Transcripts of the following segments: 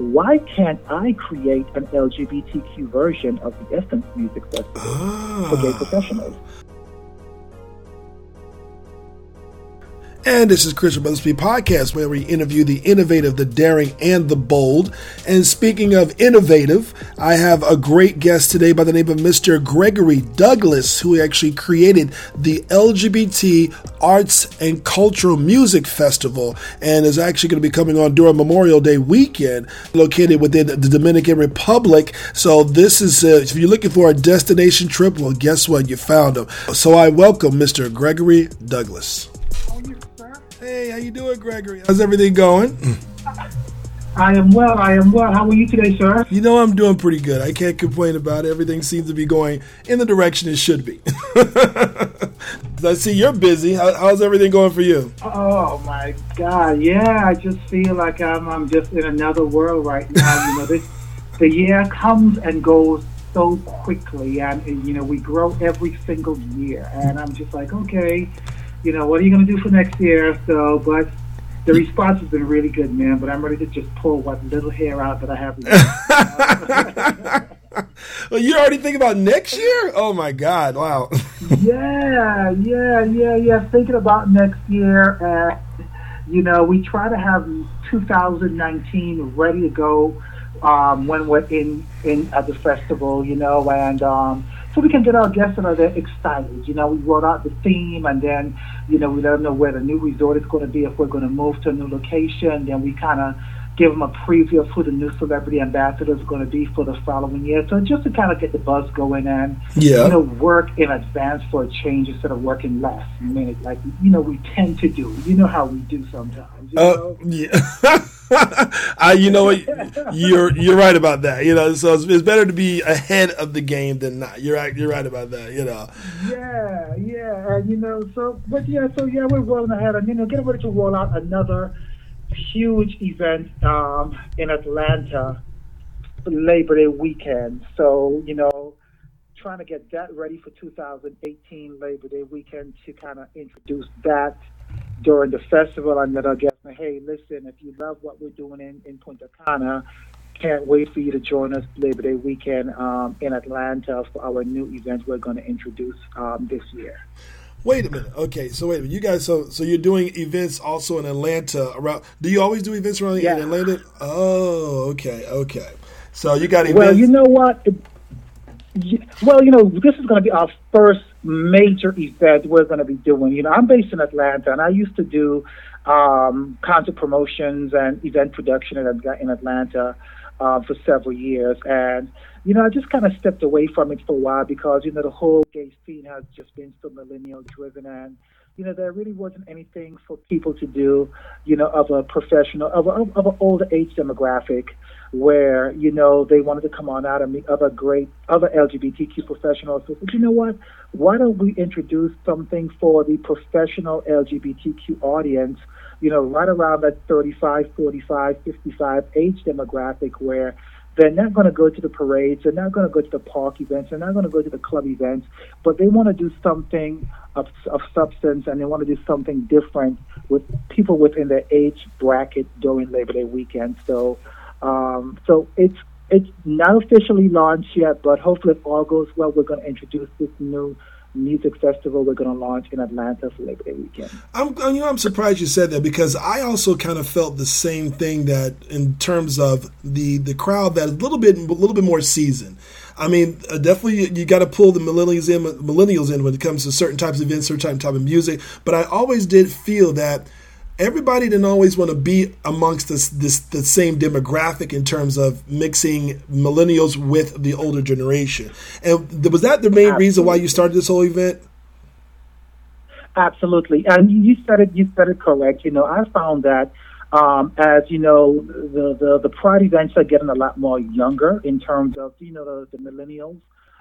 why can't I create an LGBTQ version of the Essence Music Festival ah. for gay professionals? And this is Christian Brothers Speak Podcast, where we interview the innovative, the daring, and the bold. And speaking of innovative, I have a great guest today by the name of Mr. Gregory Douglas, who actually created the LGBT Arts and Cultural Music Festival and is actually going to be coming on during Memorial Day weekend, located within the Dominican Republic. So, this is, uh, if you're looking for a destination trip, well, guess what? You found him. So, I welcome Mr. Gregory Douglas. Hey, how you doing, Gregory? How's everything going? I am well. I am well. How are you today, sir? You know, I'm doing pretty good. I can't complain about it. Everything seems to be going in the direction it should be. I see you're busy. How, how's everything going for you? Oh my God! Yeah, I just feel like I'm, I'm just in another world right now. you know, this the year comes and goes so quickly, and you know, we grow every single year, and I'm just like, okay you know, what are you going to do for next year? So, but the response has been really good, man. But I'm ready to just pull what little hair out that I have. well, you already think about next year? Oh my God! Wow. yeah, yeah, yeah, yeah. Thinking about next year, and you know, we try to have 2019 ready to go um, when we're in in at the festival. You know, and um, so we can get our guests are there excited. You know, we wrote out the theme, and then you know we let them know where the new resort is going to be if we're going to move to a new location. Then we kind of give them a preview of who the new celebrity ambassador is going to be for the following year. So just to kind of get the buzz going and yeah. you know work in advance for a change instead of working last minute, like you know we tend to do. You know how we do sometimes. You uh, know? yeah. I, you know, you're you're right about that. You know, so it's, it's, better to be ahead of the game than not. You're right. You're right about that. You know. Yeah, yeah, and you know, so but yeah, so yeah, we're rolling ahead, and you know, getting ready to roll out another huge event um, in Atlanta Labor Day weekend. So you know, trying to get that ready for 2018 Labor Day weekend to kind of introduce that during the festival and our guests know, hey, listen, if you love what we're doing in, in Punta Cana, can't wait for you to join us Labor Day weekend um, in Atlanta for our new event we're going to introduce um, this year. Wait a minute. Okay, so wait a minute. You guys, so so you're doing events also in Atlanta around? Do you always do events around yeah. in Atlanta? Oh, okay, okay. So you got events. Well, you know what? Well, you know, this is going to be our first major event we're going to be doing. You know, I'm based in Atlanta, and I used to do um, concert promotions and event production in, in Atlanta uh, for several years. And, you know, I just kind of stepped away from it for a while because, you know, the whole gay scene has just been so millennial driven and, you know, there really wasn't anything for people to do, you know, of a professional, of, a, of an older age demographic where you know they wanted to come on out and meet other great other LGBTQ professionals. So, you know what? Why don't we introduce something for the professional LGBTQ audience? You know, right around that 35, 45, 55 age demographic where they're not going to go to the parades, they're not going to go to the park events, they're not going to go to the club events, but they want to do something of, of substance and they want to do something different with people within their age bracket during Labor Day weekend. So um, so it's it's not officially launched yet, but hopefully, if all goes well, we're going to introduce this new music festival we're going to launch in Atlanta for Labor Day weekend. I'm, you know, I'm surprised you said that because I also kind of felt the same thing that in terms of the the crowd that a little bit a little bit more seasoned. I mean, uh, definitely you, you got to pull the millennials in millennials in when it comes to certain types of events, certain type of music. But I always did feel that everybody didn't always want to be amongst this, this the same demographic in terms of mixing millennials with the older generation. And was that the main Absolutely. reason why you started this whole event? Absolutely, and you said it. You said it correct. You know, I found that um, as you know, the, the the Pride events are getting a lot more younger in terms of you know the, the millennials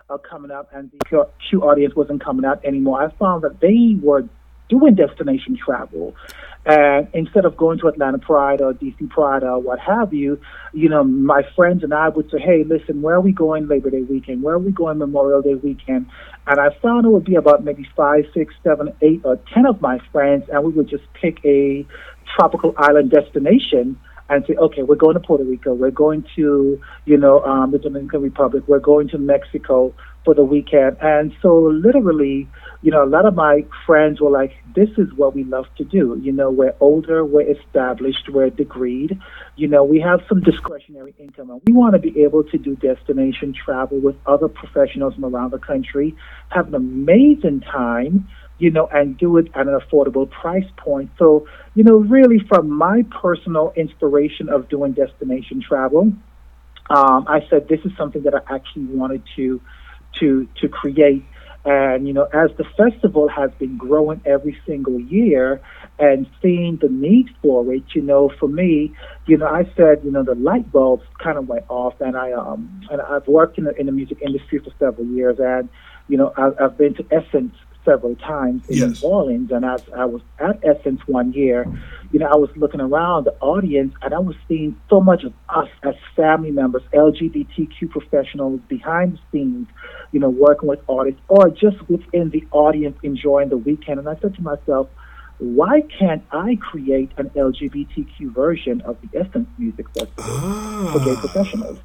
are coming up, and the Q audience wasn't coming out anymore. I found that they were doing destination travel. And instead of going to Atlanta Pride or DC Pride or what have you, you know, my friends and I would say, hey, listen, where are we going Labor Day weekend? Where are we going Memorial Day weekend? And I found it would be about maybe five, six, seven, eight, or ten of my friends, and we would just pick a tropical island destination and say, okay, we're going to Puerto Rico, we're going to, you know, um, the Dominican Republic, we're going to Mexico for the weekend. And so literally, you know, a lot of my friends were like, this is what we love to do. You know, we're older, we're established, we're degreed. You know, we have some discretionary income and we want to be able to do destination travel with other professionals from around the country, have an amazing time, you know, and do it at an affordable price point. So, you know, really from my personal inspiration of doing destination travel, um, I said this is something that I actually wanted to to to create and, you know, as the festival has been growing every single year and seeing the need for it, you know, for me, you know, I said, you know, the light bulbs kind of went off and I, um, and I've worked in the, in the music industry for several years and, you know, I, I've been to Essence several times in yes. New Orleans. And as I was at Essence one year, you know, I was looking around the audience and I was seeing so much of us as family members, LGBTQ professionals behind the scenes, you know, working with artists or just within the audience enjoying the weekend. And I said to myself, why can't I create an LGBTQ version of the Essence Music Festival ah, for gay professionals?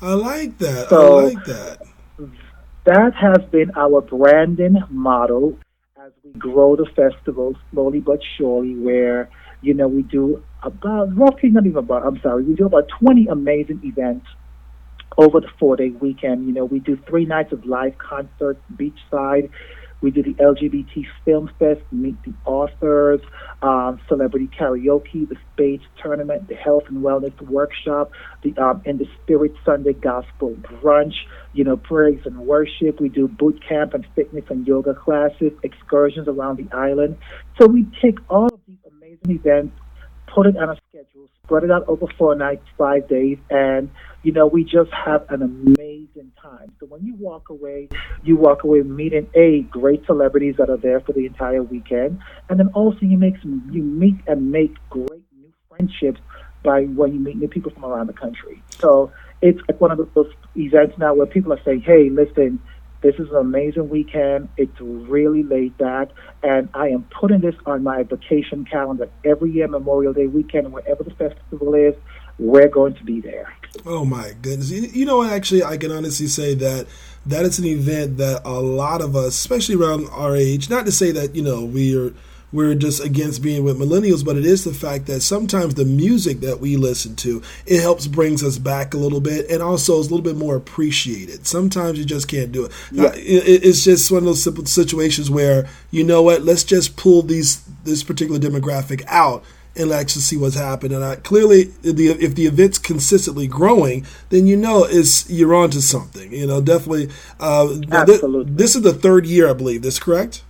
I like that. So, I like that that has been our branding model as we grow the festival slowly but surely, where, you know, we do about, roughly, not even about, I'm sorry, we do about 20 amazing events over the four day weekend. You know, we do three nights of live concerts beachside. We do the LGBT Film Fest, meet the authors, um, celebrity karaoke, the spades tournament, the health and wellness workshop, the um, and the Spirit Sunday Gospel brunch. You know, praise and worship. We do boot camp and fitness and yoga classes, excursions around the island. So we take all of these amazing events, put it on a schedule, spread it out over four nights, five days, and you know, we just have an amazing time. So when you walk away, you walk away meeting a great celebrities that are there for the entire weekend, and then also you make some, you meet and make great new friendships by when you meet new people from around the country. So it's like one of those events now where people are saying, "Hey, listen." This is an amazing weekend. It's really laid back, and I am putting this on my vacation calendar every year, Memorial Day weekend, wherever the festival is we're going to be there. Oh my goodness! You know, actually, I can honestly say that that is an event that a lot of us, especially around our age, not to say that you know we are we're just against being with millennials, but it is the fact that sometimes the music that we listen to it helps brings us back a little bit, and also is a little bit more appreciated. Sometimes you just can't do it. Yeah. It's just one of those simple situations where you know what? Let's just pull these this particular demographic out and actually see what's happening. And I, clearly, the, if the event's consistently growing, then you know it's you're onto something. You know, definitely. Uh, Absolutely. Th- this is the third year, I believe. This correct?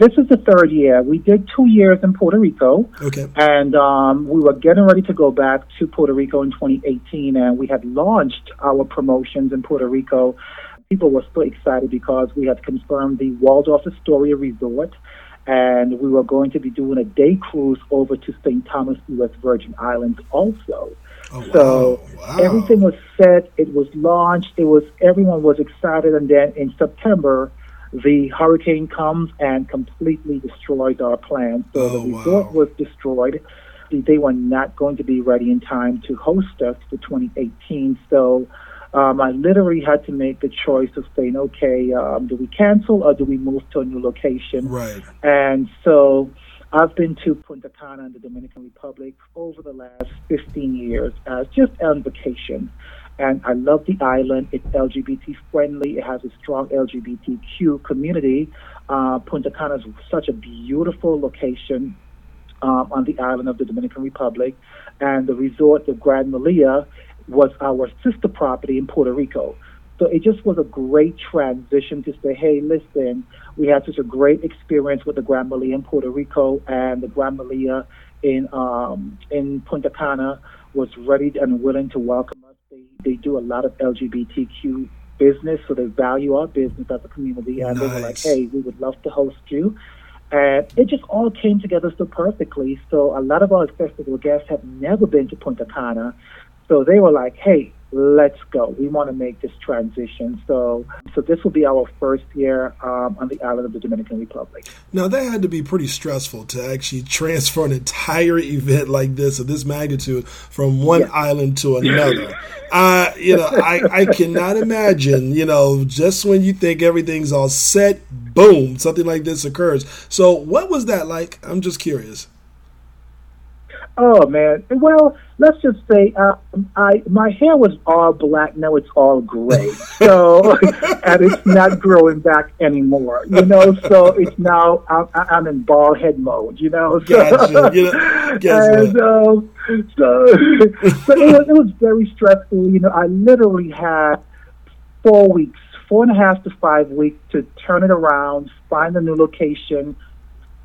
This is the third year. We did two years in Puerto Rico. Okay. And um, we were getting ready to go back to Puerto Rico in 2018, and we had launched our promotions in Puerto Rico. People were so excited because we had confirmed the Waldorf Astoria Resort and we were going to be doing a day cruise over to St. Thomas, U.S. Virgin Islands also. Oh, so wow. everything was set, it was launched, it was everyone was excited, and then in September, the hurricane comes and completely destroys our plans. So oh, the resort wow. was destroyed. They were not going to be ready in time to host us for 2018. So um, I literally had to make the choice of saying, okay, um, do we cancel or do we move to a new location? Right. And so I've been to Punta Cana in the Dominican Republic over the last 15 years as just on vacation. And I love the island. It's LGBT friendly. It has a strong LGBTQ community. Uh, Punta Cana is such a beautiful location um, on the island of the Dominican Republic. And the resort, the Grand Melia, was our sister property in Puerto Rico. So it just was a great transition to say, hey, listen, we had such a great experience with the Grand Melia in Puerto Rico and the Grand Melia in um, in Punta Cana was ready and willing to welcome us. They, do a lot of LGBTQ business, so they value our business as a community. And nice. they were like, hey, we would love to host you. And it just all came together so perfectly. So a lot of our festival guests have never been to Punta Cana. So they were like, hey, let's go. We want to make this transition. So, so this will be our first year um, on the island of the Dominican Republic. Now, that had to be pretty stressful to actually transfer an entire event like this of this magnitude from one yes. island to another. uh, you know, I, I cannot imagine, you know, just when you think everything's all set, boom, something like this occurs. So, what was that like? I'm just curious. Oh man. Well, let's just say uh, I my hair was all black. Now it's all gray. So and it's not growing back anymore. You know. So it's now I'm, I'm in bald head mode. You know. So, gotcha. You know, and um, so so it was, it was very stressful. You know, I literally had four weeks, four and a half to five weeks to turn it around, find a new location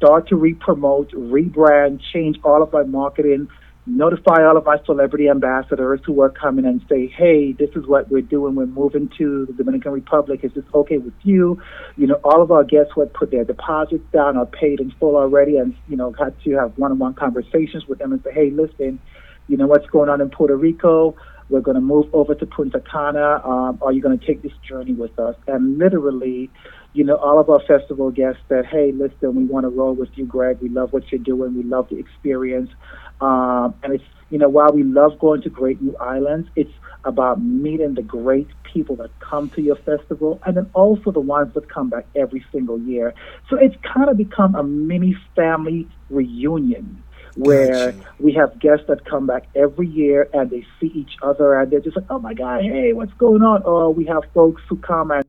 start to re-promote, rebrand, change all of my marketing, notify all of my celebrity ambassadors who are coming and say, hey, this is what we're doing. We're moving to the Dominican Republic. Is this okay with you? You know, all of our guests who had put their deposits down are paid in full already and, you know, had to have one-on-one conversations with them and say, hey, listen, you know, what's going on in Puerto Rico? We're going to move over to Punta Cana. Um, are you going to take this journey with us? And literally, you know, all of our festival guests said, hey, listen, we want to roll with you, Greg. We love what you're doing. We love the experience. Um, and it's, you know, while we love going to great new islands, it's about meeting the great people that come to your festival and then also the ones that come back every single year. So it's kind of become a mini family reunion where gotcha. we have guests that come back every year and they see each other and they're just like, oh my God, hey, what's going on? Or we have folks who come and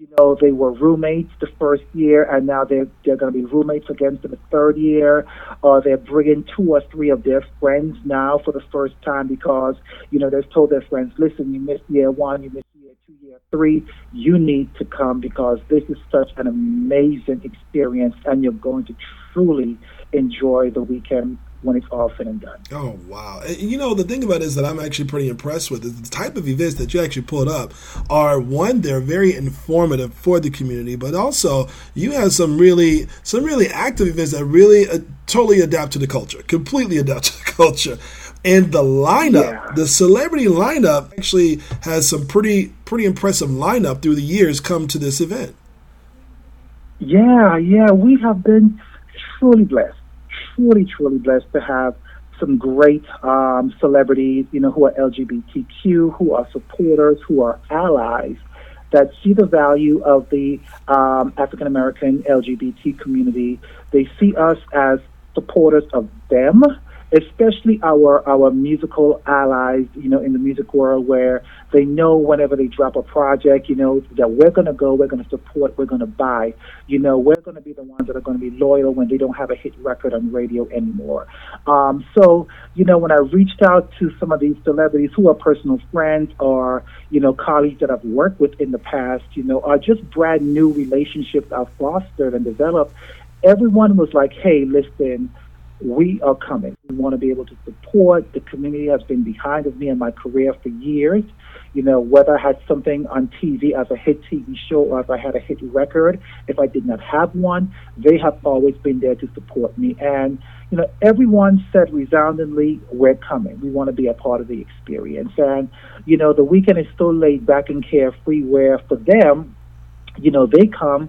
you know, they were roommates the first year, and now they're they're going to be roommates again for the third year. Or they're bringing two or three of their friends now for the first time because you know they've told their friends, listen, you missed year one, you missed year two, year three. You need to come because this is such an amazing experience, and you're going to truly enjoy the weekend when it's all said and done. Oh wow! You know the thing about it is that I'm actually pretty impressed with is the type of events that you actually pulled up are one they're very informative for the community, but also you have some really some really active events that really uh, totally adapt to the culture, completely adapt to the culture. And the lineup, yeah. the celebrity lineup, actually has some pretty pretty impressive lineup through the years come to this event. Yeah, yeah, we have been truly blessed truly, truly blessed to have some great um, celebrities, you know, who are LGBTQ, who are supporters, who are allies that see the value of the um, African American LGBT community. They see us as supporters of them especially our our musical allies, you know, in the music world, where they know whenever they drop a project, you know, that we're going to go, we're going to support, we're going to buy. You know, we're going to be the ones that are going to be loyal when they don't have a hit record on radio anymore. Um, so, you know, when I reached out to some of these celebrities who are personal friends or you know colleagues that I've worked with in the past, you know, are just brand new relationships I've fostered and developed. Everyone was like, "Hey, listen." We are coming. We want to be able to support. The community has been behind of me in my career for years. You know, whether I had something on TV as a hit TV show or if I had a hit record, if I did not have one, they have always been there to support me. And, you know, everyone said resoundingly, we're coming. We want to be a part of the experience. And, you know, the weekend is still laid back and carefree where for them, you know, they come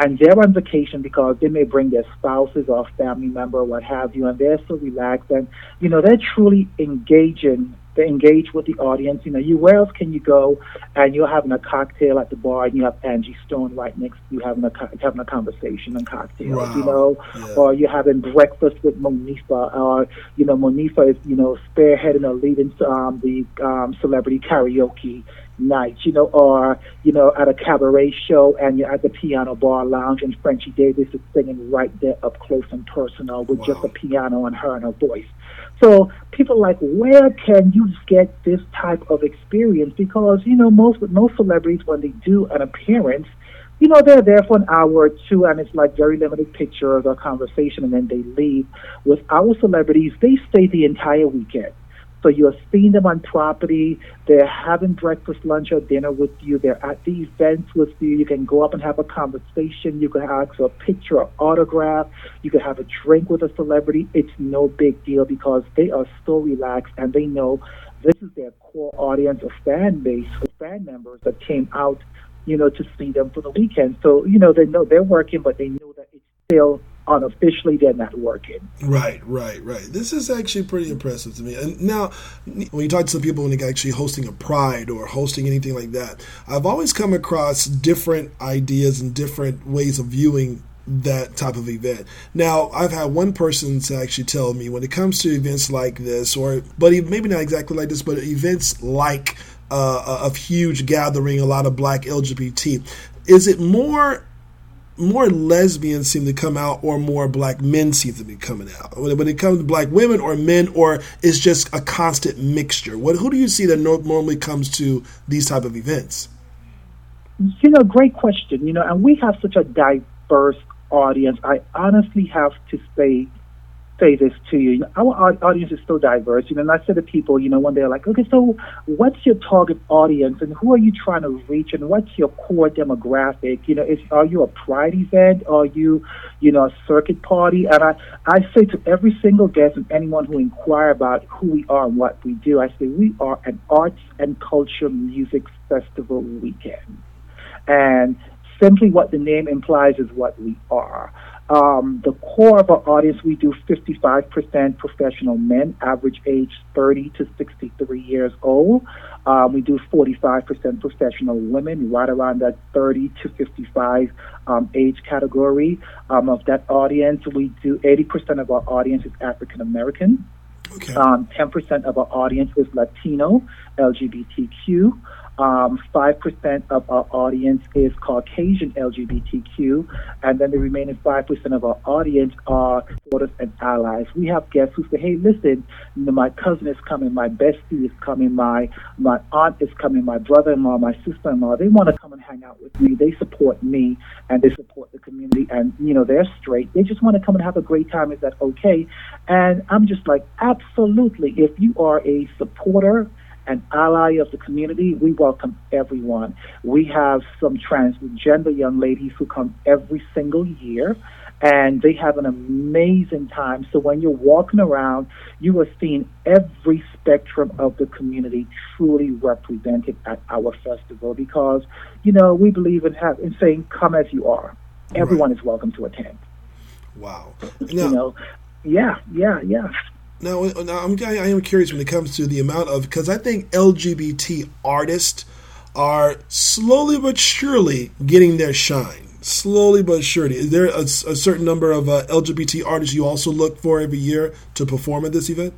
and they're on vacation because they may bring their spouses or family member or what have you, and they're so relaxed and you know they're truly engaging. They engage with the audience. You know, you where else can you go? And you're having a cocktail at the bar, and you have Angie Stone right next to you having a having a conversation and cocktails. Wow. You know, yeah. or you're having breakfast with Monifah, or you know, Monifah is you know spearheading or leading um, the um, celebrity karaoke night, you know, or, you know, at a cabaret show and you're at the piano bar lounge and Frenchie Davis is singing right there up close and personal with wow. just a piano and her and her voice. So people are like, where can you get this type of experience? Because, you know, most most celebrities when they do an appearance, you know, they're there for an hour or two and it's like very limited pictures or conversation and then they leave. With our celebrities, they stay the entire weekend. So you're seeing them on property. They're having breakfast, lunch, or dinner with you. They're at the events with you. You can go up and have a conversation. You can ask for a picture or autograph. You can have a drink with a celebrity. It's no big deal because they are so relaxed and they know this is their core audience or fan base or fan members that came out, you know, to see them for the weekend. So, you know, they know they're working, but they know that it's still unofficially they're not working. Right, right, right. This is actually pretty impressive to me. And now, when you talk to some people when they're actually hosting a Pride or hosting anything like that, I've always come across different ideas and different ways of viewing that type of event. Now, I've had one person to actually tell me when it comes to events like this, or but maybe not exactly like this, but events like uh, a huge gathering, a lot of black LGBT, is it more more lesbians seem to come out or more black men seem to be coming out. When it comes to black women or men or it's just a constant mixture. What who do you see that normally comes to these type of events? You know great question. You know and we have such a diverse audience. I honestly have to say say this to you. Our audience is so diverse. You know, and I said to people, you know, when they're like, okay, so what's your target audience and who are you trying to reach and what's your core demographic? You know, is are you a pride event? Are you, you know, a circuit party? And I, I say to every single guest and anyone who inquire about who we are and what we do, I say we are an arts and culture music festival weekend. And simply what the name implies is what we are. Um, the core of our audience, we do 55% professional men, average age 30 to 63 years old. Um, we do 45% professional women, right around that 30 to 55 um, age category. Um, of that audience, we do 80% of our audience is African American. Okay. 10% um, of our audience is Latino, LGBTQ. Um, 5% of our audience is Caucasian LGBTQ, and then the remaining 5% of our audience are supporters and allies. We have guests who say, hey, listen, you know, my cousin is coming, my bestie is coming, my, my aunt is coming, my brother-in-law, my sister-in-law. They want to come and hang out with me. They support me, and they support the community, and, you know, they're straight. They just want to come and have a great time. Is that okay? And I'm just like, absolutely. If you are a supporter, an ally of the community, we welcome everyone. We have some transgender young ladies who come every single year and they have an amazing time. So when you're walking around, you are seeing every spectrum of the community truly represented at our festival because, you know, we believe in, have, in saying, come as you are. Everyone right. is welcome to attend. Wow. You know, yeah, yeah, yeah. Now, now I'm, I am curious when it comes to the amount of because I think LGBT artists are slowly but surely getting their shine. Slowly but surely. Is there a, a certain number of uh, LGBT artists you also look for every year to perform at this event?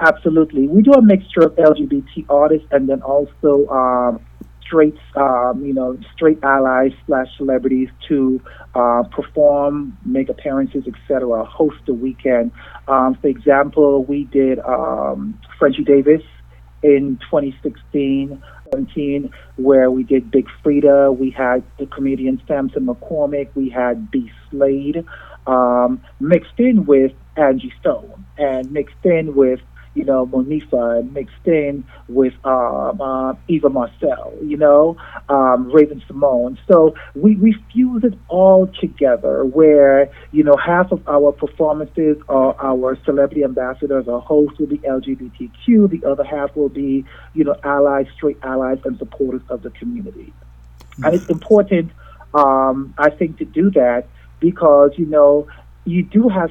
Absolutely. We do a mixture of LGBT artists and then also um, straight, um, you know, straight allies slash celebrities to uh, perform, make appearances, etc., host the weekend. Um, for example, we did um, Davis in 2016. 17, where we did Big Freedia. We had the comedian Sampson McCormick. We had B. Slade um, mixed in with Angie Stone and mixed in with you know, Monifah mixed in with um, uh, Eva Marcille, you know, um, Raven-Symoné. So we, we fuse it all together where, you know, half of our performances are our celebrity ambassadors or hosts will be LGBTQ, the other half will be, you know, allies, straight allies, and supporters of the community. Mm-hmm. And it's important, um, I think, to do that because, you know, you do have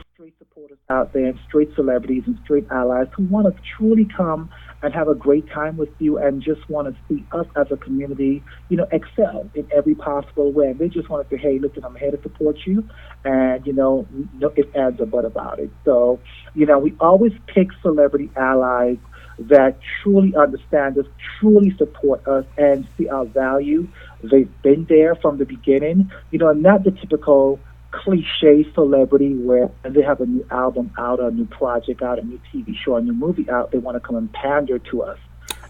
out there, straight celebrities and straight allies who want to truly come and have a great time with you and just want to see us as a community, you know, excel in every possible way. And they just want to say, hey, listen, I'm here to support you. And, you know, no ifs, ands, or but about it. So, you know, we always pick celebrity allies that truly understand us, truly support us, and see our value. They've been there from the beginning, you know, and not the typical cliche celebrity where they have a new album out, a new project out, a new TV show, a new movie out, they want to come and pander to us.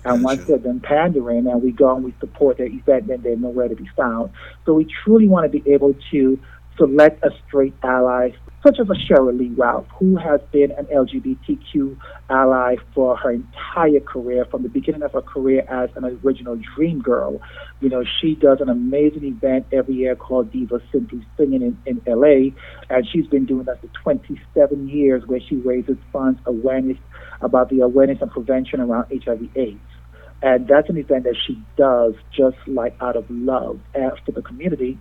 And once they're done pandering and we go and we support their event, then they're nowhere to be found. So we truly want to be able to select a straight ally such as a Sheryl Lee Ralph, who has been an LGBTQ ally for her entire career, from the beginning of her career as an original Dream Girl. You know, she does an amazing event every year called Diva Simply Singing in, in LA, and she's been doing that for 27 years, where she raises funds, awareness about the awareness and prevention around HIV/AIDS. And that's an event that she does just like out of love uh, for the community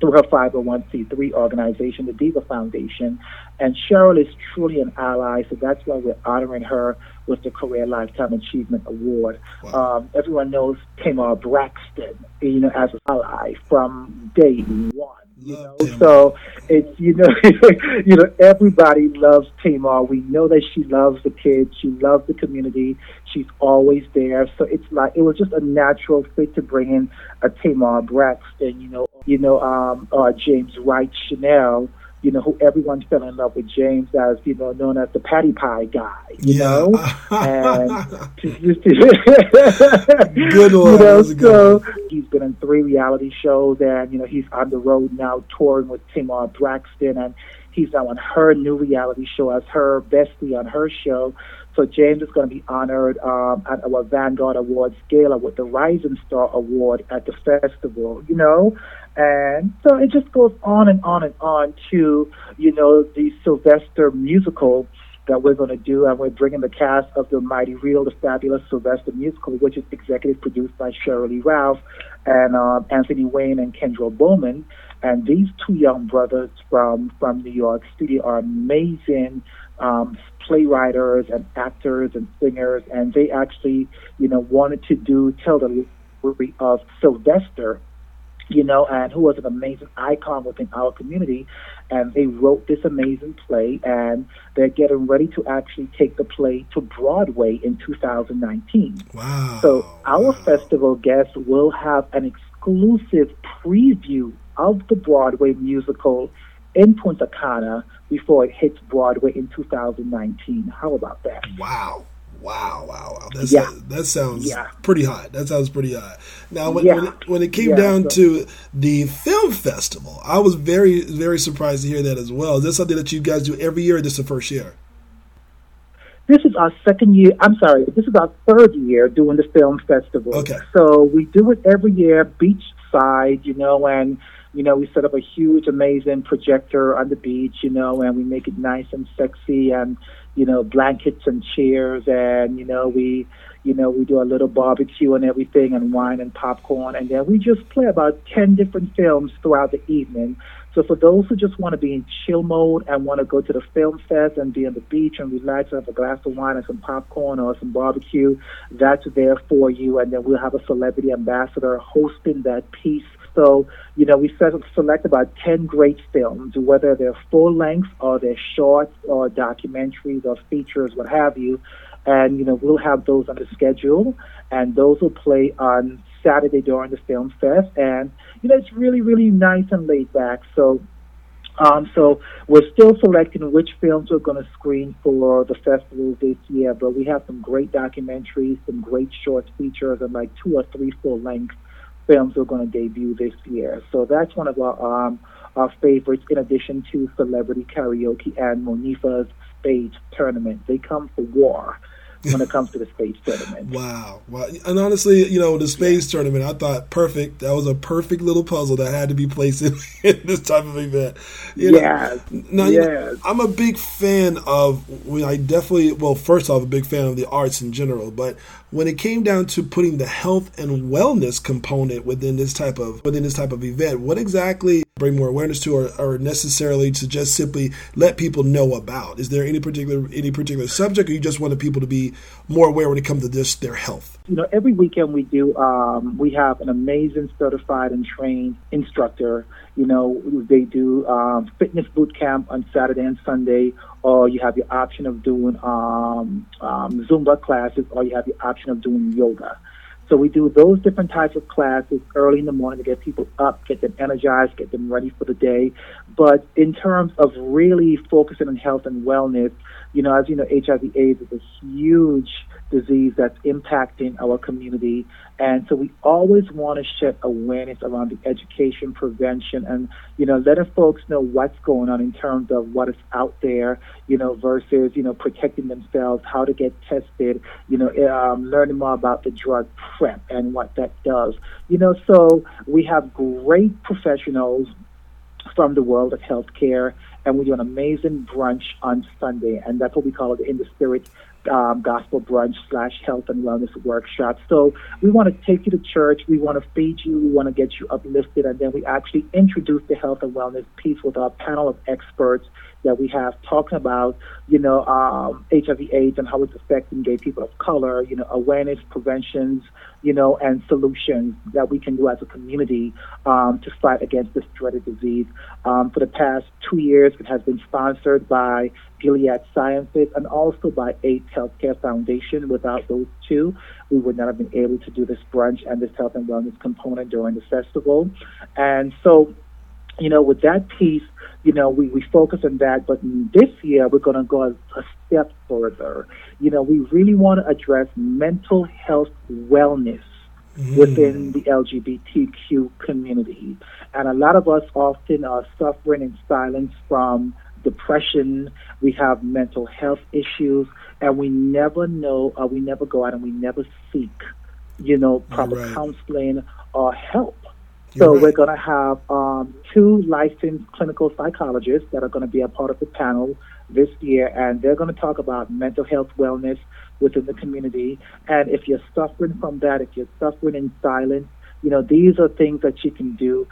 through her 501c3 organization, the Diva Foundation. And Sheryl is truly an ally, so that's why we're honoring her with the Career Lifetime Achievement Award. Wow. Um, everyone knows Tamar Braxton, you know, as an ally from day one. You know, so it's you know, you know, everybody loves Tamar. We know that she loves the kids. She loves the community. She's always there. So it's like it was just a natural fit to bring in a Tamar Braxton. You know, you know, um, uh, James Wright Chanel you know, who everyone fell in love with James as, you know, known as the patty pie guy, you yeah. know? and just, good one. You know, so he's been in three reality shows and, you know, he's on the road now touring with Tamar Braxton and he's now on her new reality show as her bestie on her show. So James is going to be honored um, at our Vanguard Awards gala with the Rising Star Award at the festival, you know? And so it just goes on and on and on to, you know, the Sylvester musical that we're going to do. And we're bringing the cast of the Mighty Real, the fabulous Sylvester musical, which is executive produced by Sheryl Ralph and um, Anthony Wayne and Kendrell Bowman. And these two young brothers from, from New York City are amazing um, playwriters and actors and singers. And they actually, you know, wanted to do, tell the story of Sylvester you know, and who was an amazing icon within our community. And they wrote this amazing play, and they're getting ready to actually take the play to Broadway in 2019. Wow. So our wow. festival guests will have an exclusive preview of the Broadway musical in Punta Cana before it hits Broadway in 2019. How about that? Wow. Wow, wow, wow. That's, yeah. that, that sounds yeah. pretty hot. That sounds pretty hot. Now, when, yeah. when, it, when, it, came down so. to the film festival, I was very, very surprised to hear that as well. Is this something that you guys do every year or this is the first year? This is our second year. I'm sorry, this is our third year doing the film festival. Okay. So we do it every year, beachside, you know, and you know, we set up a huge, amazing projector on the beach, you know, and we make it nice and sexy and you know, blankets and chairs, and you know, we, you know, we do a little barbecue and everything, and wine and popcorn, and then we just play about ten different films throughout the evening. So for those who just want to be in chill mode and want to go to the film fest and be on the beach and relax and have a glass of wine and some popcorn or some barbecue, that's there for you. And then we'll have a celebrity ambassador hosting that piece so, you know, we select about 10 great films, whether they're full length or they're short or documentaries or features, what have you. And, you know, we'll have those on the schedule, and those will play on Saturday during the film fest. And, you know, it's really, really nice and laid back. So, um, so we're still selecting which films we're going to screen for the festival this year, but we have some great documentaries, some great short features, and like two or three full length films are going to debut this year. So that's one of our um, our favorites. In addition to Celebrity Karaoke and Monifah's Spades Tournament, they come for war when it comes to the Spades Tournament. Wow, wow! And honestly, you know, the Spades yeah. Tournament, I thought perfect. That was a perfect little puzzle that had to be placed in, in this type of event. You yeah, now, yes. You know, I'm a big fan of. I definitely, well, first off, a big fan of the arts in general, but when it came down to putting the health and wellness component within this type of within this type of event, what exactly bring more awareness to or, or necessarily to just simply let people know about? Is there any particular any particular subject or you just wanted people to be more aware when it comes to this their health? You know, every weekend we do um, we have an amazing certified and trained instructor. You know, they do um, fitness boot camp on Saturday and Sunday or you have the option of doing um, um, Zumba classes, or you have the option of doing yoga. So we do those different types of classes early in the morning to get people up, get them energized, get them ready for the day. But in terms of really focusing on health and wellness, you know, as you know, HIV/AIDS is a huge disease that's impacting our community. And so we always want to shed awareness around the education, prevention, and, you know, letting folks know what's going on in terms of what is out there, you know, versus, you know, protecting themselves, how to get tested, you know, um, learning more about the drug PrEP and what that does. You know, so we have great professionals from the world of healthcare and we do an amazing brunch on Sunday, and that's what we call it in the spirit um, gospel brunch slash health and wellness workshop. So we want to take you to church. We want to feed you. We want to get you uplifted. And then we actually introduce the health and wellness piece with our panel of experts that we have talking about, you know, um, HIV AIDS and how it's affecting gay people of color, you know, awareness, preventions, you know, and solutions that we can do as a community um, to fight against this dreaded disease. Um, for the past two years, it has been sponsored by Gilead Sciences and also by AIDS Healthcare Foundation. Without those two, we would not have been able to do this brunch and this health and wellness component during the festival. And so, you know, with that piece, you know, we, we focus on that, but this year we're going to go a, a step further. You know, we really want to address mental health wellness mm. within the LGBTQ community. And a lot of us often are suffering in silence from depression, we have mental health issues, and we never know, or we never go out and we never seek, you know, proper right. counseling or help. So right. we're going to have um, two licensed clinical psychologists that are going to be a part of the panel this year, and they're going to talk about mental health wellness within the community. And if you're suffering from that, if you're suffering in silence, you know, these are things that you can do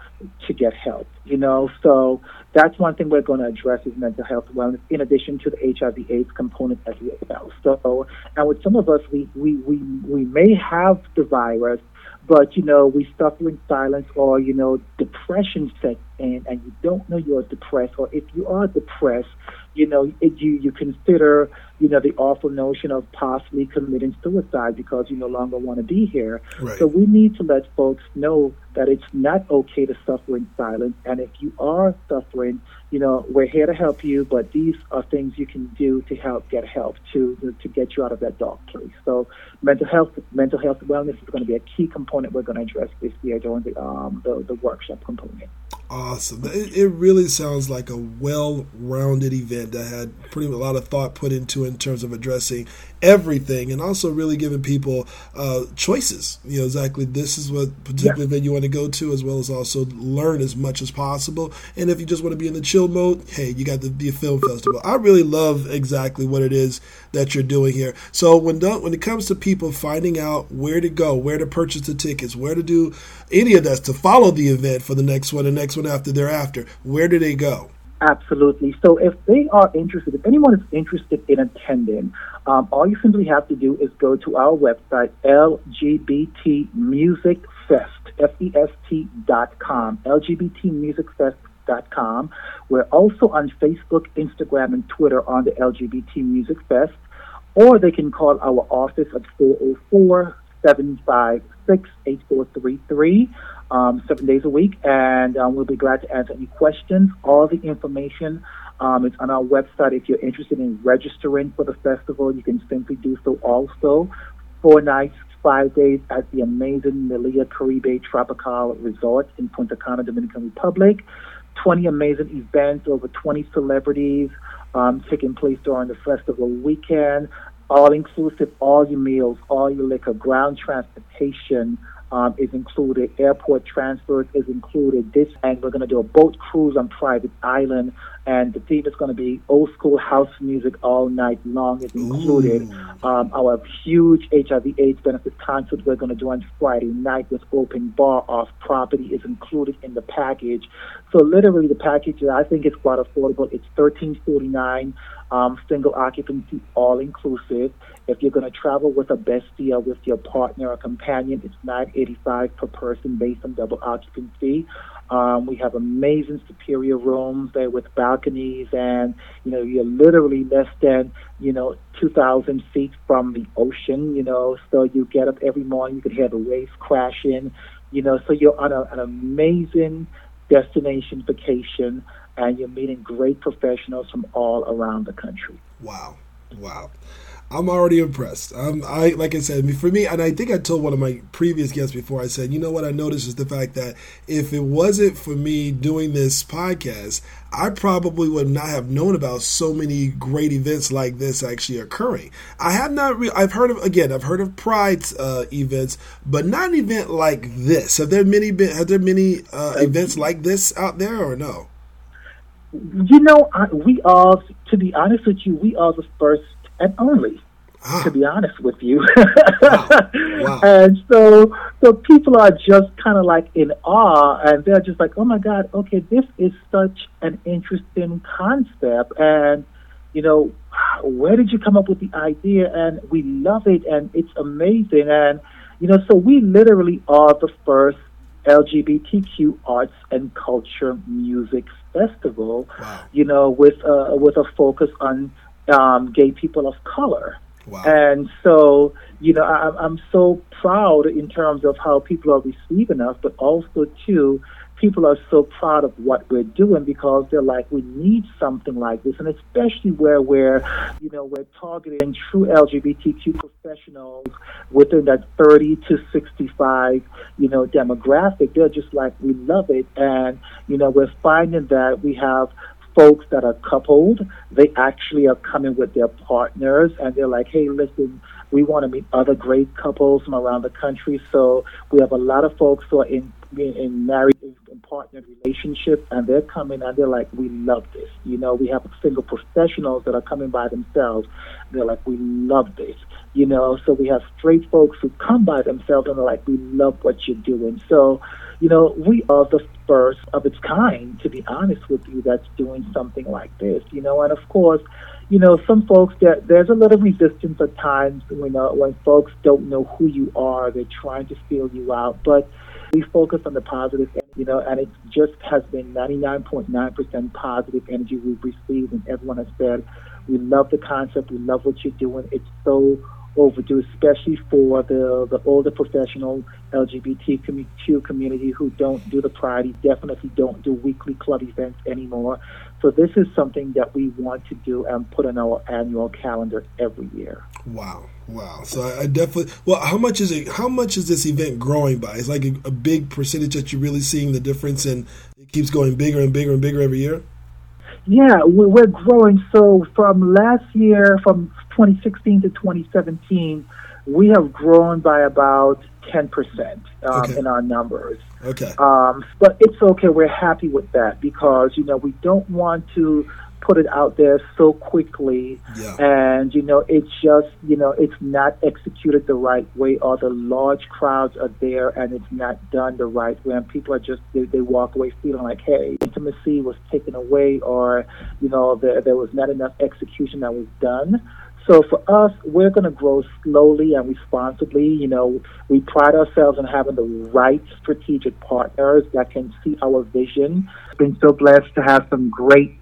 to get help, you know. So that's one thing we're going to address is mental health wellness in addition to the HIV AIDS component as well. So, and with some of us, we, we, we, we may have the virus, but you know we suffer in silence or you know depression sets in and you don't know you're depressed or if you are depressed you know it, you you consider you know the awful notion of possibly committing suicide because you no longer want to be here right. so we need to let folks know that it's not okay to suffer in silence and if you are suffering you know, we're here to help you, but these are things you can do to help get help to to get you out of that dark place. So, mental health, mental health wellness is going to be a key component we're going to address this year during the um, the, the workshop component. Awesome! It, it really sounds like a well-rounded event that had pretty a lot of thought put into in terms of addressing everything, and also really giving people uh, choices. You know, exactly this is what particular yeah. event you want to go to, as well as also learn as much as possible. And if you just want to be in the chill mode, hey, you got the, the film festival. I really love exactly what it is that you're doing here. So when done, when it comes to people finding out where to go, where to purchase the tickets, where to do any of that to follow the event for the next one, the next one after thereafter, where do they go? Absolutely. So if they are interested, if anyone is interested in attending, um, all you simply have to do is go to our website, LGBT Music Fest, dot com, LGBT Music Fest dot com. We're also on Facebook, Instagram, and Twitter on the LGBT Music Fest, or they can call our office at 404 756 8433 um, seven days a week, and um, we'll be glad to answer any questions. All the information um, is on our website. If you're interested in registering for the festival, you can simply do so also. Four nights, five days at the amazing Melia Caribe Tropical Resort in Punta Cana, Dominican Republic. 20 amazing events, over 20 celebrities um, taking place during the festival weekend. All inclusive, all your meals, all your liquor, ground transportation, um, is included. Airport transfers is included. This, and we're going to do a boat cruise on private island. And the theme is going to be old school house music all night long is included. Um, our huge HIV/AIDS benefit concert we're going to do on Friday night with open bar off property is included in the package. So literally, the package I think is quite affordable. It's thirteen forty nine um, single occupancy, all inclusive. If you're going to travel with a bestie or with your partner or companion, it's 985 per person based on double occupancy. Um, we have amazing superior rooms there with balconies, and you know you're literally less than you know 2,000 feet from the ocean. You know, so you get up every morning, you can hear the waves crashing. You know, so you're on a, an amazing destination vacation and you're meeting great professionals from all around the country. Wow. Wow. I'm already impressed. Um, I like I said for me, and I think I told one of my previous guests before. I said, you know what I noticed is the fact that if it wasn't for me doing this podcast, I probably would not have known about so many great events like this actually occurring. I have not. Re- I've heard of again. I've heard of Pride uh, events, but not an event like this. Have there many been? Have there many uh, events like this out there, or no? You know, we are, to be honest with you, we are the first and only. ah. to be honest with you. wow. Wow. And so, so people are just kind of like in awe, and they're just like, "Oh my God, okay, this is such an interesting concept." And you know, where did you come up with the idea? And we love it, and it's amazing. And you know, so we literally are the first LGBTQ arts and culture music festival. Wow. You know, with uh, with a focus on um, gay people of color. Wow. And so, you know, I, I'm so proud in terms of how people are receiving us, but also too, people are so proud of what we're doing because they're like, we need something like this, and especially where we're, you know, we're targeting true LGBTQ professionals within that 30 to 65, you know, demographic. They're just like, we love it, and you know, we're finding that we have folks that are coupled, they actually are coming with their partners and they're like, hey, listen, we want to meet other great couples from around the country. So we have a lot of folks who are in, in, married and partnered relationships and they're coming and they're like, we love this. You know, we have single professionals that are coming by themselves. They're like, we love this. You know, so we have straight folks who come by themselves and they're like, we love what you're doing. So, you know, we are the first of its kind, to be honest with you, that's doing something like this, you know, and of course, you know, some folks that there's a little resistance at times when uh, when folks don't know who you are, they're trying to feel you out. But we focus on the positive, you know, and it just has been 99.9% positive energy we've received, and everyone has said, "We love the concept, we love what you're doing. It's so overdue, especially for the, the older professional LGBTQ community who don't do the Pride, definitely don't do weekly club events anymore. So this is something that we want to do and put on our annual calendar every year. Wow. Wow. So I, I definitely well how much is it how much is this event growing by? It's like a, a big percentage that you're really seeing the difference and it keeps going bigger and bigger and bigger every year? Yeah, we're growing. So from last year, from 2016 to 2017, we have grown by about 10% um, okay. in our numbers. Okay. Um, but it's okay. We're happy with that because, you know, we don't want to put it out there so quickly yeah. and you know it's just you know it's not executed the right way or the large crowds are there and it's not done the right way and people are just they, they walk away feeling like hey intimacy was taken away or you know there, there was not enough execution that was done so for us, we're going to grow slowly and responsibly. You know, we pride ourselves on having the right strategic partners that can see our vision. Been so blessed to have some great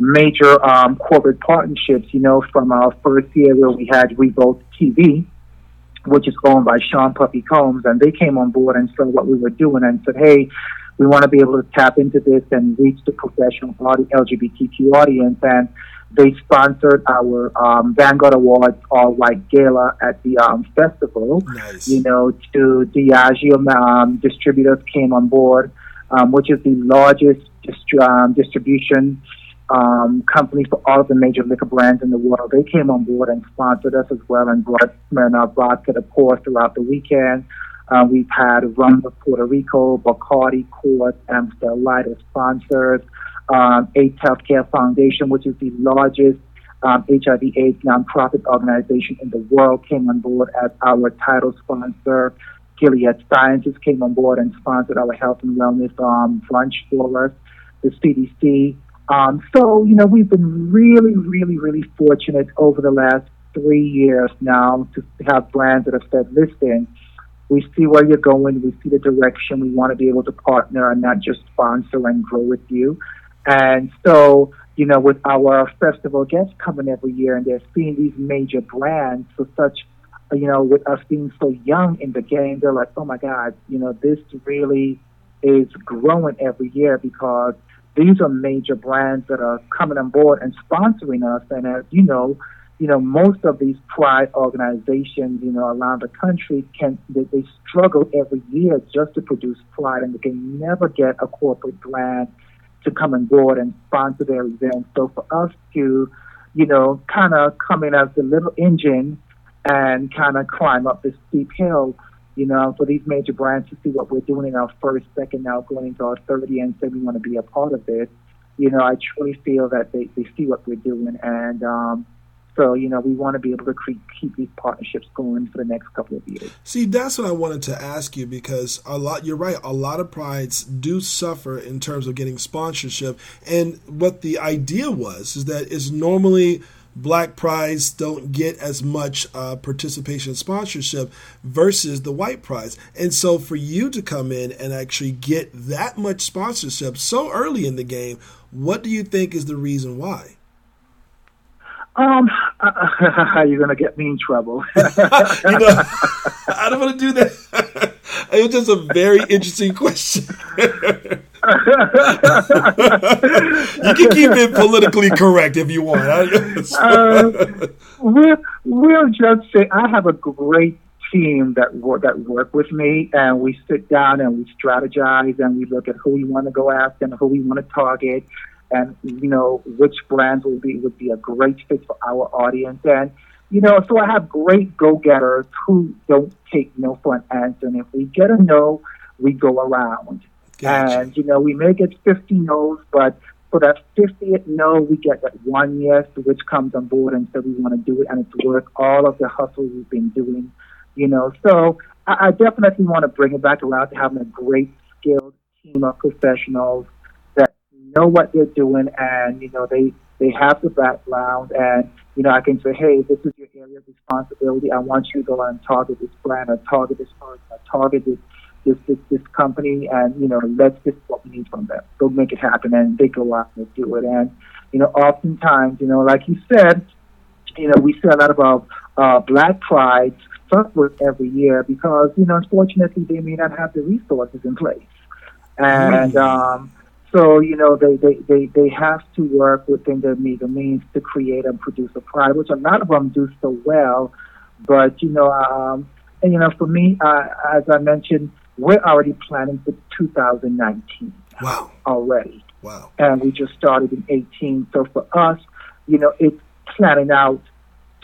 major um, corporate partnerships. You know, from our first year where we had Revolt TV, which is owned by Sean Puffy Combs, and they came on board and saw what we were doing and said, "Hey, we want to be able to tap into this and reach the professional LGBTQ audience." And they sponsored our um, Vanguard Awards All White Gala at the um, festival. Nice. You know, to Diageo um, distributors came on board, um, which is the largest dist- um, distribution um, company for all of the major liquor brands in the world. They came on board and sponsored us as well and brought Smirnoff vodka to pour throughout the weekend. Uh, we've had Rum of Puerto Rico, Bacardi, Coors, Amstel Light as sponsors um, AIDS Healthcare Foundation, which is the largest um, HIV/AIDS nonprofit organization in the world, came on board as our title sponsor. Gilead Sciences came on board and sponsored our health and wellness um, brunch for us. The CDC. Um, so you know we've been really, really, really fortunate over the last three years now to have brands that have said, "Listen, we see where you're going. We see the direction. We want to be able to partner and not just sponsor and grow with you." And so, you know, with our festival guests coming every year and they're seeing these major brands for such, you know, with us being so young in the game, they're like, oh my God, you know, this really is growing every year because these are major brands that are coming on board and sponsoring us. And as you know, you know, most of these pride organizations, you know, around the country can they, they struggle every year just to produce pride and they can never get a corporate brand to come on board and sponsor their events. So for us to, you know, kind of come in as the little engine and kind of climb up this steep hill, you know, for these major brands to see what we're doing in our first, second, now going into our 30 and say we want to be a part of this, you know, I truly feel that they, they see what we're doing and, um, So, you know, we want to be able to keep, keep these partnerships going for the next couple of years. See, that's what I wanted to ask you because a lot, you're right, a lot of prides do suffer in terms of getting sponsorship. And what the idea was is that it's normally black prides don't get as much uh, participation sponsorship versus the white prides. And so for you to come in and actually get that much sponsorship so early in the game, what do you think is the reason why? Um, uh, you're gonna get me in trouble. you know, I don't want to do that. it was just a very interesting question. you can keep it politically correct if you want. uh, we'll, we'll just say I have a great team that work that work with me, and we sit down and we strategize and we look at who we want to go after and who we want to target and you know which brands will be would be a great fit for our audience. And you know so i have great go-getters who don't take no for an answer. And if we get a no we go around. Gotcha. and you know we may get 50 no's but for that 50th no we get that one yes which comes on board and so we want to do it and it's worth all of the hustle we've been doing you know. So I, I definitely want to bring it back around to having a great skilled team of professionals know what they're doing and, you know, they, they have the background and, you know, I can say, hey, this is your area of responsibility. I want you to go and target this brand or target this person or target this, this, this, this company and, you know, let's get what we need from them. Go make it happen. And they go out and do it. And, you know, oftentimes, you know, like you said, you know, we see a lot of our uh, black prides suffer every year because, you know, unfortunately, they may not have the resources in place. And, um, so, you know, they, they, they, they have to work within their meager means to create and produce a product, which a lot of them do so well. But, you know, um, and, you know, for me, uh, as I mentioned, we're already planning for 2019. Wow. Already. Wow. And we just started in 18. So for us, you know, it's planning out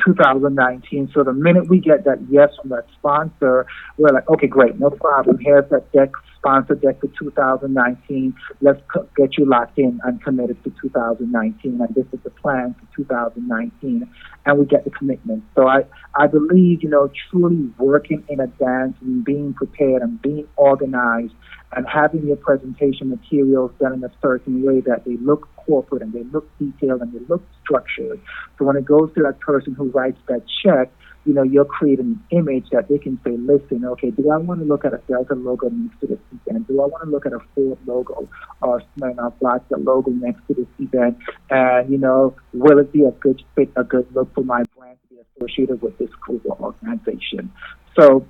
2019. So the minute we get that yes from that sponsor, we're like, okay, great, no problem. Here's that deck sponsor deck for 2019. Let's get you locked in and committed to 2019. And this is the plan for 2019. And we get the commitment. So I, I believe, you know, truly working in advance and being prepared and being organized and having your presentation materials done in a certain way that they look corporate and they look detailed and they look structured. So when it goes to that person who writes that check, you know, you're creating an image that they can say, listen, okay, do I want to look at a Delta logo next to this event? Do I want to look at a Ford logo or Smirnoff Vodka logo next to this event? And, you know, will it be a good fit, a good look for my brand to be associated with this or organization? So,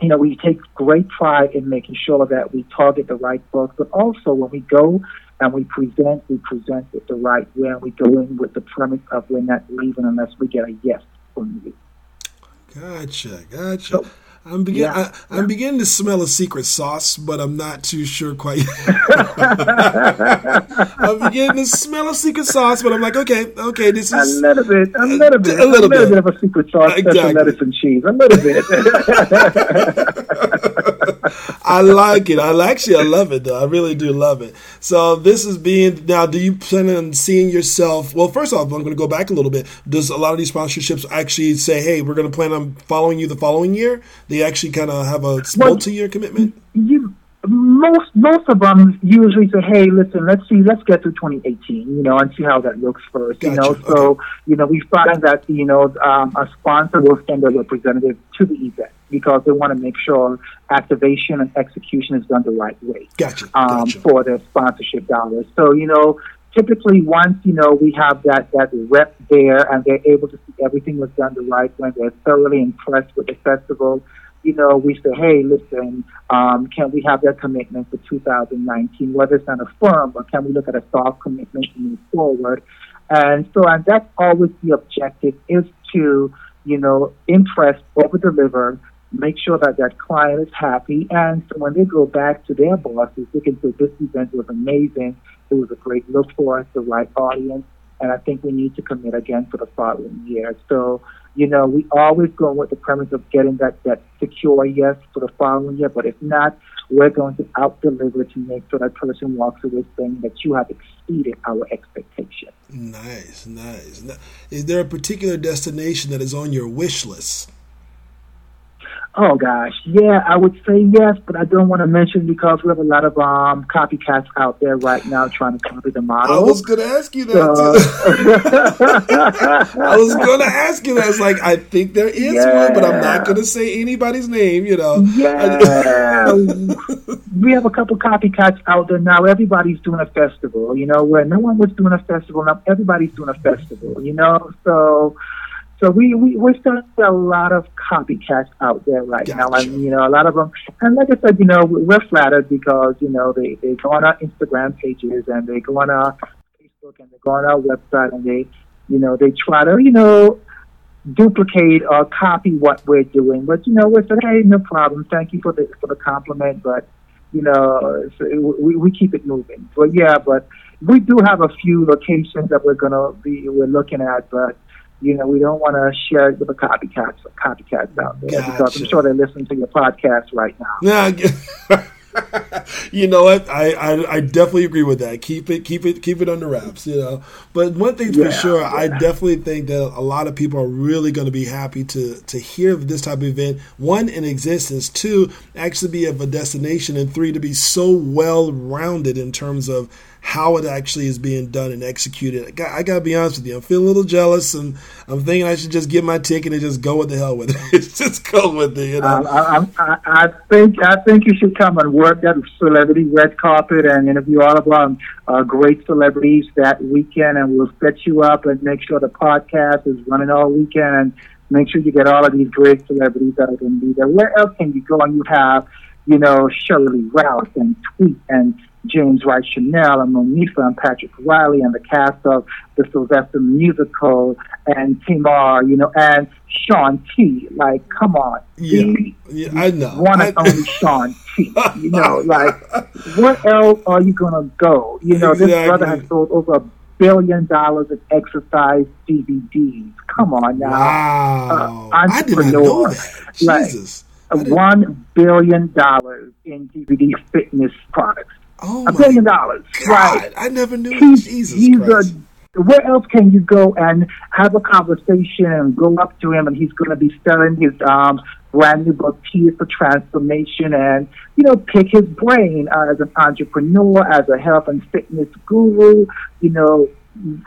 you know, we take great pride in making sure that we target the right book, but also when we go and we present, we present it the right way, and we go in with the premise of we're not leaving unless we get a yes from you. Gotcha, gotcha. So, I'm begin. Yeah, I, am beginning to smell a secret sauce, but I'm not too sure quite. yet. I'm beginning to smell a secret sauce, but I'm like, okay, okay, this is a little bit, a little bit, a little, a little bit. bit. of a secret sauce, exactly. and cheese, a little bit. I like it. I actually, I love it though. I really do love it. So this is being now. Do you plan on seeing yourself? Well, first off, I'm going to go back a little bit. Does a lot of these sponsorships actually say, "Hey, we're going to plan on following you the following year"? They actually kind of have a multi-year commitment. You, most most of them usually say, "Hey, listen, let's see, let's get through 2018, you know, and see how that looks first, gotcha. you know." So, you know, we find that you know um, a sponsor will send a representative to the event because they want to make sure activation and execution is done the right way gotcha. Um, gotcha. for the sponsorship dollars. So, you know, typically once you know we have that that rep there and they're able to see everything was done the right way, they're thoroughly impressed with the festival you know, we say, hey, listen, um, can we have that commitment for 2019, whether it's not a firm, or can we look at a soft commitment to move forward? And so, and that's always the objective is to, you know, impress, over deliver, make sure that that client is happy. And so when they go back to their bosses, they can say, this event was amazing. It was a great look for us, the right audience. And I think we need to commit again for the following year. So, you know, we always go with the premise of getting that, that secure yes for the following year. But if not, we're going to out deliver to make sure that person walks away saying that you have exceeded our expectation. Nice, nice. Is there a particular destination that is on your wish list? Oh gosh, yeah, I would say yes, but I don't want to mention because we have a lot of um, copycats out there right now trying to copy the model. I was going to ask you that. Uh, I was going to ask you that. It's like I think there is yeah. one, but I'm not going to say anybody's name. You know. Yeah, we have a couple copycats out there now. Everybody's doing a festival. You know, where no one was doing a festival, now everybody's doing a festival. You know, so so we, we, we're starting a lot of copycats out there right gotcha. now. And, you know, a lot of them, and like I said, you know, we're flattered because, you know, they, they go on our Instagram pages and they go on our Facebook and they go on our website and they, you know, they try to, you know, duplicate or copy what we're doing. But, you know, we said, hey, no problem. Thank you for the, for the compliment. But, you know, so we, we keep it moving. But yeah, but we do have a few locations that we're going to be, we're looking at, but, you know, we don't want to share it with the copycats, copycats out there gotcha. because I'm sure they're listening to your podcast right now. Yeah. you know what? I, I, I definitely agree with that. Keep it keep it keep it under wraps. You know, but one thing yeah, for sure, yeah. I definitely think that a lot of people are really going to be happy to to hear of this type of event. One in existence, two actually be of a destination, and three to be so well rounded in terms of how it actually is being done and executed. I got, I got to be honest with you. I'm feeling a little jealous, and I'm thinking I should just get my ticket and just go with the hell with it. just go with it. You know? Um, I, I, I, think I think you should come and work that celebrity red carpet and interview all of our uh, great celebrities that weekend, and we'll set you up and make sure the podcast is running all weekend. And make sure you get all of these great celebrities that are going to be there. Where else can you go? And you have, you know, Sheryl Lee Ralph and Tweet and James Wright Chanel and Monifah and Patrick Riley and the cast of the Sylvester musical and Tamar, you know, and Shaun T. Like, come on. Yeah, yeah I know. One and only Shaun T. You know, like, what else are you going to go? You know, exactly. this brother has sold over a billion dollars of exercise DVDs. Come on now. Wow. Uh, entrepreneur. I did not know that. Jesus. Like, one billion dollars in DVD fitness products. Oh a billion dollars. God, right. I never knew. He's, Jesus he's Christ. A, where else can you go and have a conversation and go up to him and he's going to be selling his um, brand new book, T Is for Transformation, and, you know, pick his brain uh, as an entrepreneur, as a health and fitness guru, you know,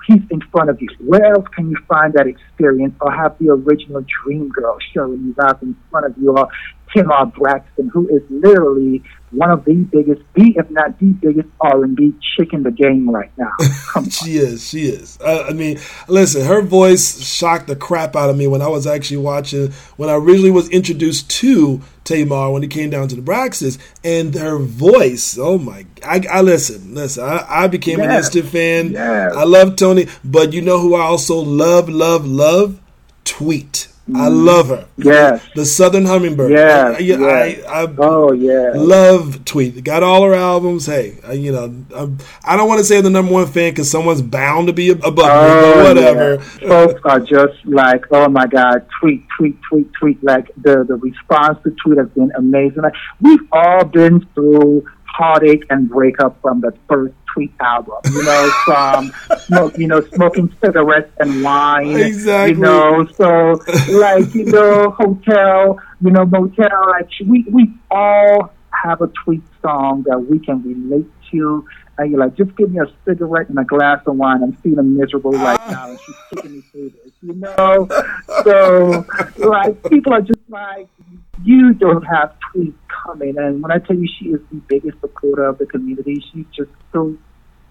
he's in front of you. Where else can you find that experience or have the original dream girl showing you out in front of you or Tamar Braxton, who is literally one of the biggest, the if not the biggest R and B chick in the game right now. she is, she is. Uh, I mean, listen, her voice shocked the crap out of me when I was actually watching when I originally was introduced to Tamar when it came down to the Braxtons, and her voice. Oh my! I, I listen, listen. I, I became yes. an instant fan. Yes. I love Toni, but you know who I also love, love, love? Tweet. I love her. Yes. The Southern Hummingbird. Yeah. I, yes. I, I, oh, yeah. Love Tweet. Got all her albums. Hey, I, you know, I'm, I do not want to say the number one fan because someone's bound to be above oh, me, whatever. Yeah. Folks are just like, oh my God, tweet, tweet, tweet, tweet. Like the, the response to tweet has been amazing. Like, we've all been through heartache and breakup from the first Tweet album. You know, from smoke, you know, smoking cigarettes and wine. Exactly. You know, so like you know, hotel, you know, motel. Like we we all have a tweet song that we can relate to. And you're like, just give me a cigarette and a glass of wine. I'm feeling miserable right ah. now, and she's taking me through this. You know, so like people are just like, you don't have tweets coming. And when I tell you, she is the biggest supporter of the community. She's just so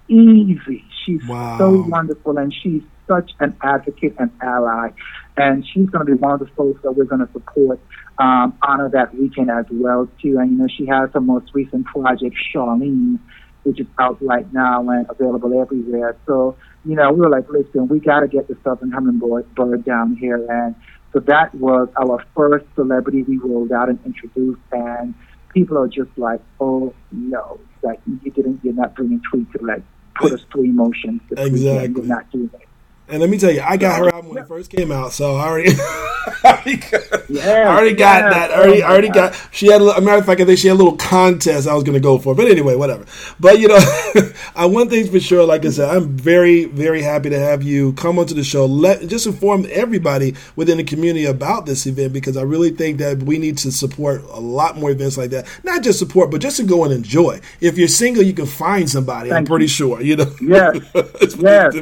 easy. She's wow. so wonderful, and she's such an advocate and ally. And she's going to be one of the folks that we're going to support um, honor that weekend as well too. And you know, she has her most recent project, Charlene, which is out right now and available everywhere. So you know, we were like, listen, we got to get the Southern Hummingbird bird down here, and so that was our first celebrity we rolled out and introduced, and people are just like, oh no, like you didn't, you're not bringing tweet to like put us through emotions. Exactly. Not do it. And let me tell you, I got her album when it first came out, so I already, I already got, Yes, I already got that. I already, I already got. She had a, a matter of fact, I think she had a little contest I was going to go for. But anyway, whatever. But you know, I uh, one thing's for sure. Like I said, I'm very, very happy to have you come onto the show. Let just inform everybody within the community about this event because I really think that we need to support a lot more events like that. Not just support, but just to go and enjoy. If you're single, you can find somebody. I'm pretty you. sure. You know. Yes. It's- Yes.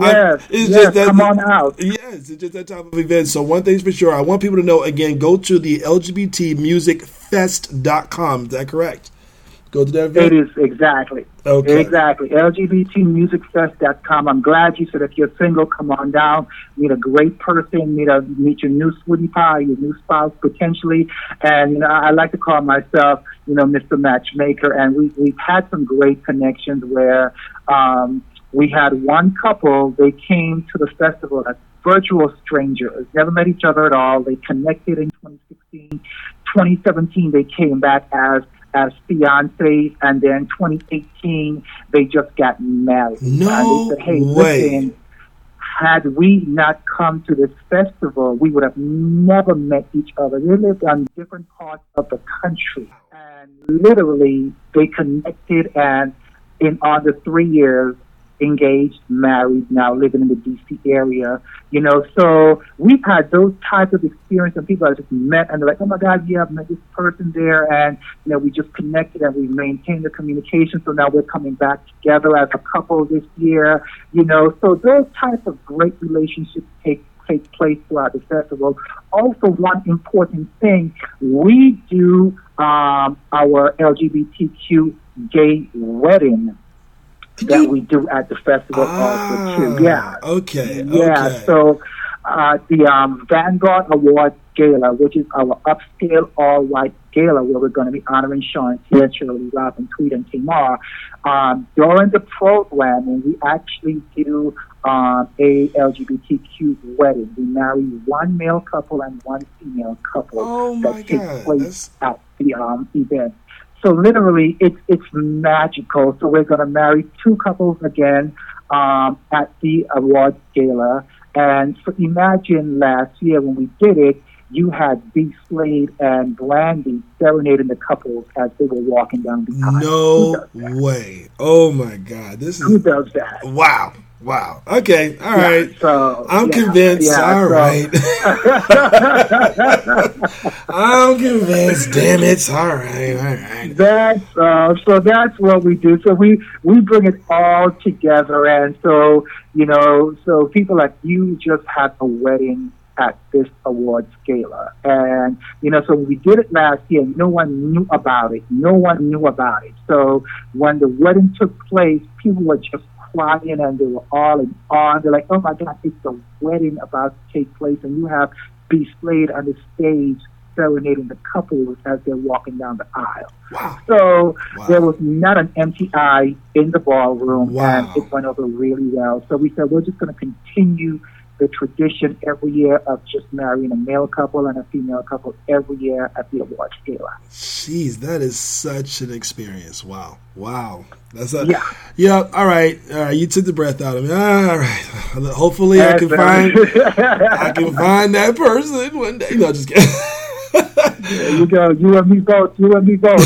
I- Yes. it's yes. just that Come on out. Yes, it's just that type of event. So one thing's for sure, I want people to know again, go to the LGBTmusicfest.com. Is that correct? Go to that event. It is exactly. Okay. Exactly. LGBTmusicfest.com. I'm glad you said if you're single, come on down, meet a great person, meet a meet your new sweetie pie, your new spouse potentially. And you know, I, like to call myself, you know, Mr. Matchmaker. And we we've had some great connections where um, we had one couple. They came to the festival as virtual strangers, never met each other at all. They connected in 2016. 2017, they came back as as fiancés, and then 2018 they just got married. No and they said, "Hey, way. listen, had we not come to this festival, we would have never met each other. They lived on different parts of the country, and literally they connected, and in under three years, engaged, married, now living in the DC area. You know, so we've had those types of experiences, and people have just met, and they're like, "Oh my God, yeah, I've met this person there," and you know, we just connected and we maintained the communication. So now we're coming back together as a couple this year. You know, so those types of great relationships take take place throughout the festival. Also, one important thing, we do um, our LGBTQ gay wedding that You- we do at the festival also too. Yeah. Ah, Okay. Yeah. Okay. So uh, the um, Vanguard Award Gala, which is our upscale all white gala where we're going to be honoring Shaun Tia, Shirley Robin, Tweet, and Tamar. Um, during the programming, we actually do um, a LGBTQ wedding. We marry one male couple and one female couple Oh my that takes God, place that's- at the um, event. So literally, it's it's magical. So we're going to marry two couples again um, at the awards gala. And so imagine last year when we did it, you had B. Slade and Brandy serenading the couples as they were walking down the aisle. No way. Oh my God. This Who is does that? wow. Wow. Okay. All right. Yeah, so I'm yeah, convinced. yeah, All so- right. I'm convinced. Damn it. All right. All right. That's uh, so. That's what we do. So we we bring it all together, and so you know, so people like you just had a wedding at this awards gala, and you know, so we did it last year. No one knew about it. No one knew about it. So when the wedding took place, people were just crying, and they were all in awe. They're like, "Oh my God, it's a wedding about to take place, and you have B. Slade on the stage." Serenading the couples as they're walking down the aisle. Wow. So Wow. there was not an empty eye in the ballroom, Wow. and it went over really well. So we said we're just going to continue the tradition every year of just marrying a male couple and a female couple every year at the awards gala. Jeez, that is such an experience. Wow. Wow. That's a Yeah. Yeah, all right. All right. You took the breath out of me. All right. Hopefully I can find I can find that person one day. No, just kidding. there you go. You and me both. You and me both.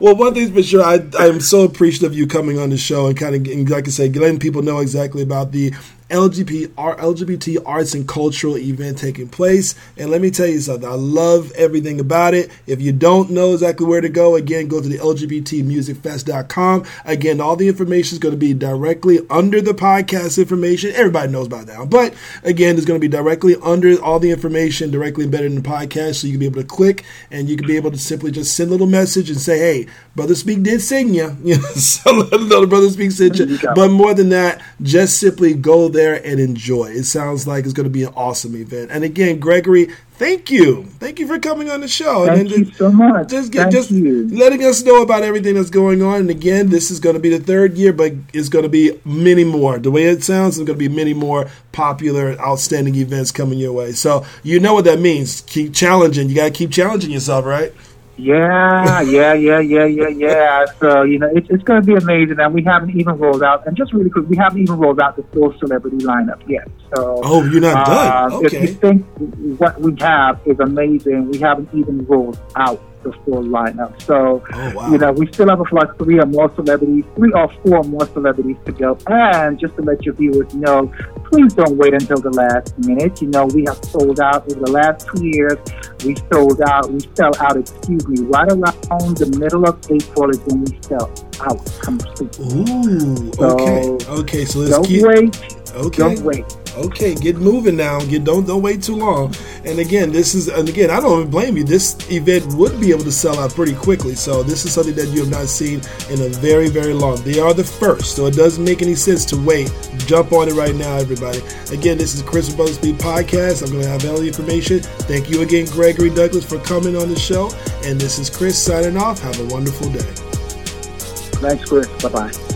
Well, one thing's for sure, I I am so appreciative of you coming on the show and kind of, getting, like I say, letting people know exactly about the LGBT, LGBT arts and cultural event taking place. And let me tell you something, I love everything about it. If you don't know exactly where to go, again, go to the LGBTmusicfest.com. Again, all the information is going to be directly under the podcast information. Everybody knows about that. now. But again, it's going to be directly under all the information, directly embedded in the podcast. So you can be able to click and you can be able to simply just send a little message and say, hey, Brother Speak did sing you. So let the Brother Speak you. you. But more than that, just simply go there and enjoy. It sounds like it's going to be an awesome event. And again, Gregory, thank you. Thank you for coming on the show. Thank and you so much. just get just you. letting us know about everything that's going on. And again, this is going to be the third year, but it's going to be many more. The way it sounds, there's going to be many more popular, outstanding events coming your way. So you know what that means. Keep challenging. You got to keep challenging yourself, right? Yeah, yeah, yeah, yeah, yeah, yeah. So you know, it's it's going to be amazing, and we haven't even rolled out. And just really quick, we haven't even rolled out the full celebrity lineup yet. So oh, you're not done. Okay. Uh, if you think what we have is amazing, we haven't even rolled out the full lineup. So, oh, wow. you know, we still have like three or more celebrities, three or four more celebrities to go. And just to let your viewers know, please don't wait until the last minute. You know, we have sold out over the last two years. We sold out, we sell out, excuse me, right around the middle of April is when we sell out completely. Ooh, so okay. Okay, so let's don't keep... wait. Okay. Don't wait okay, get moving now. Get don't don't wait too long. And again, this is and again, I don't blame you. This event would be able to sell out pretty quickly. So this is something that you have not seen in a very very long. They are the first, so it doesn't make any sense to wait. Jump on it right now, everybody. Again, this is Chris Speed podcast. I'm going to have all the information. Thank you again, Gregory Douglas, for coming on the show. And this is Chris signing off. Have a wonderful day. Thanks, Chris. Bye bye.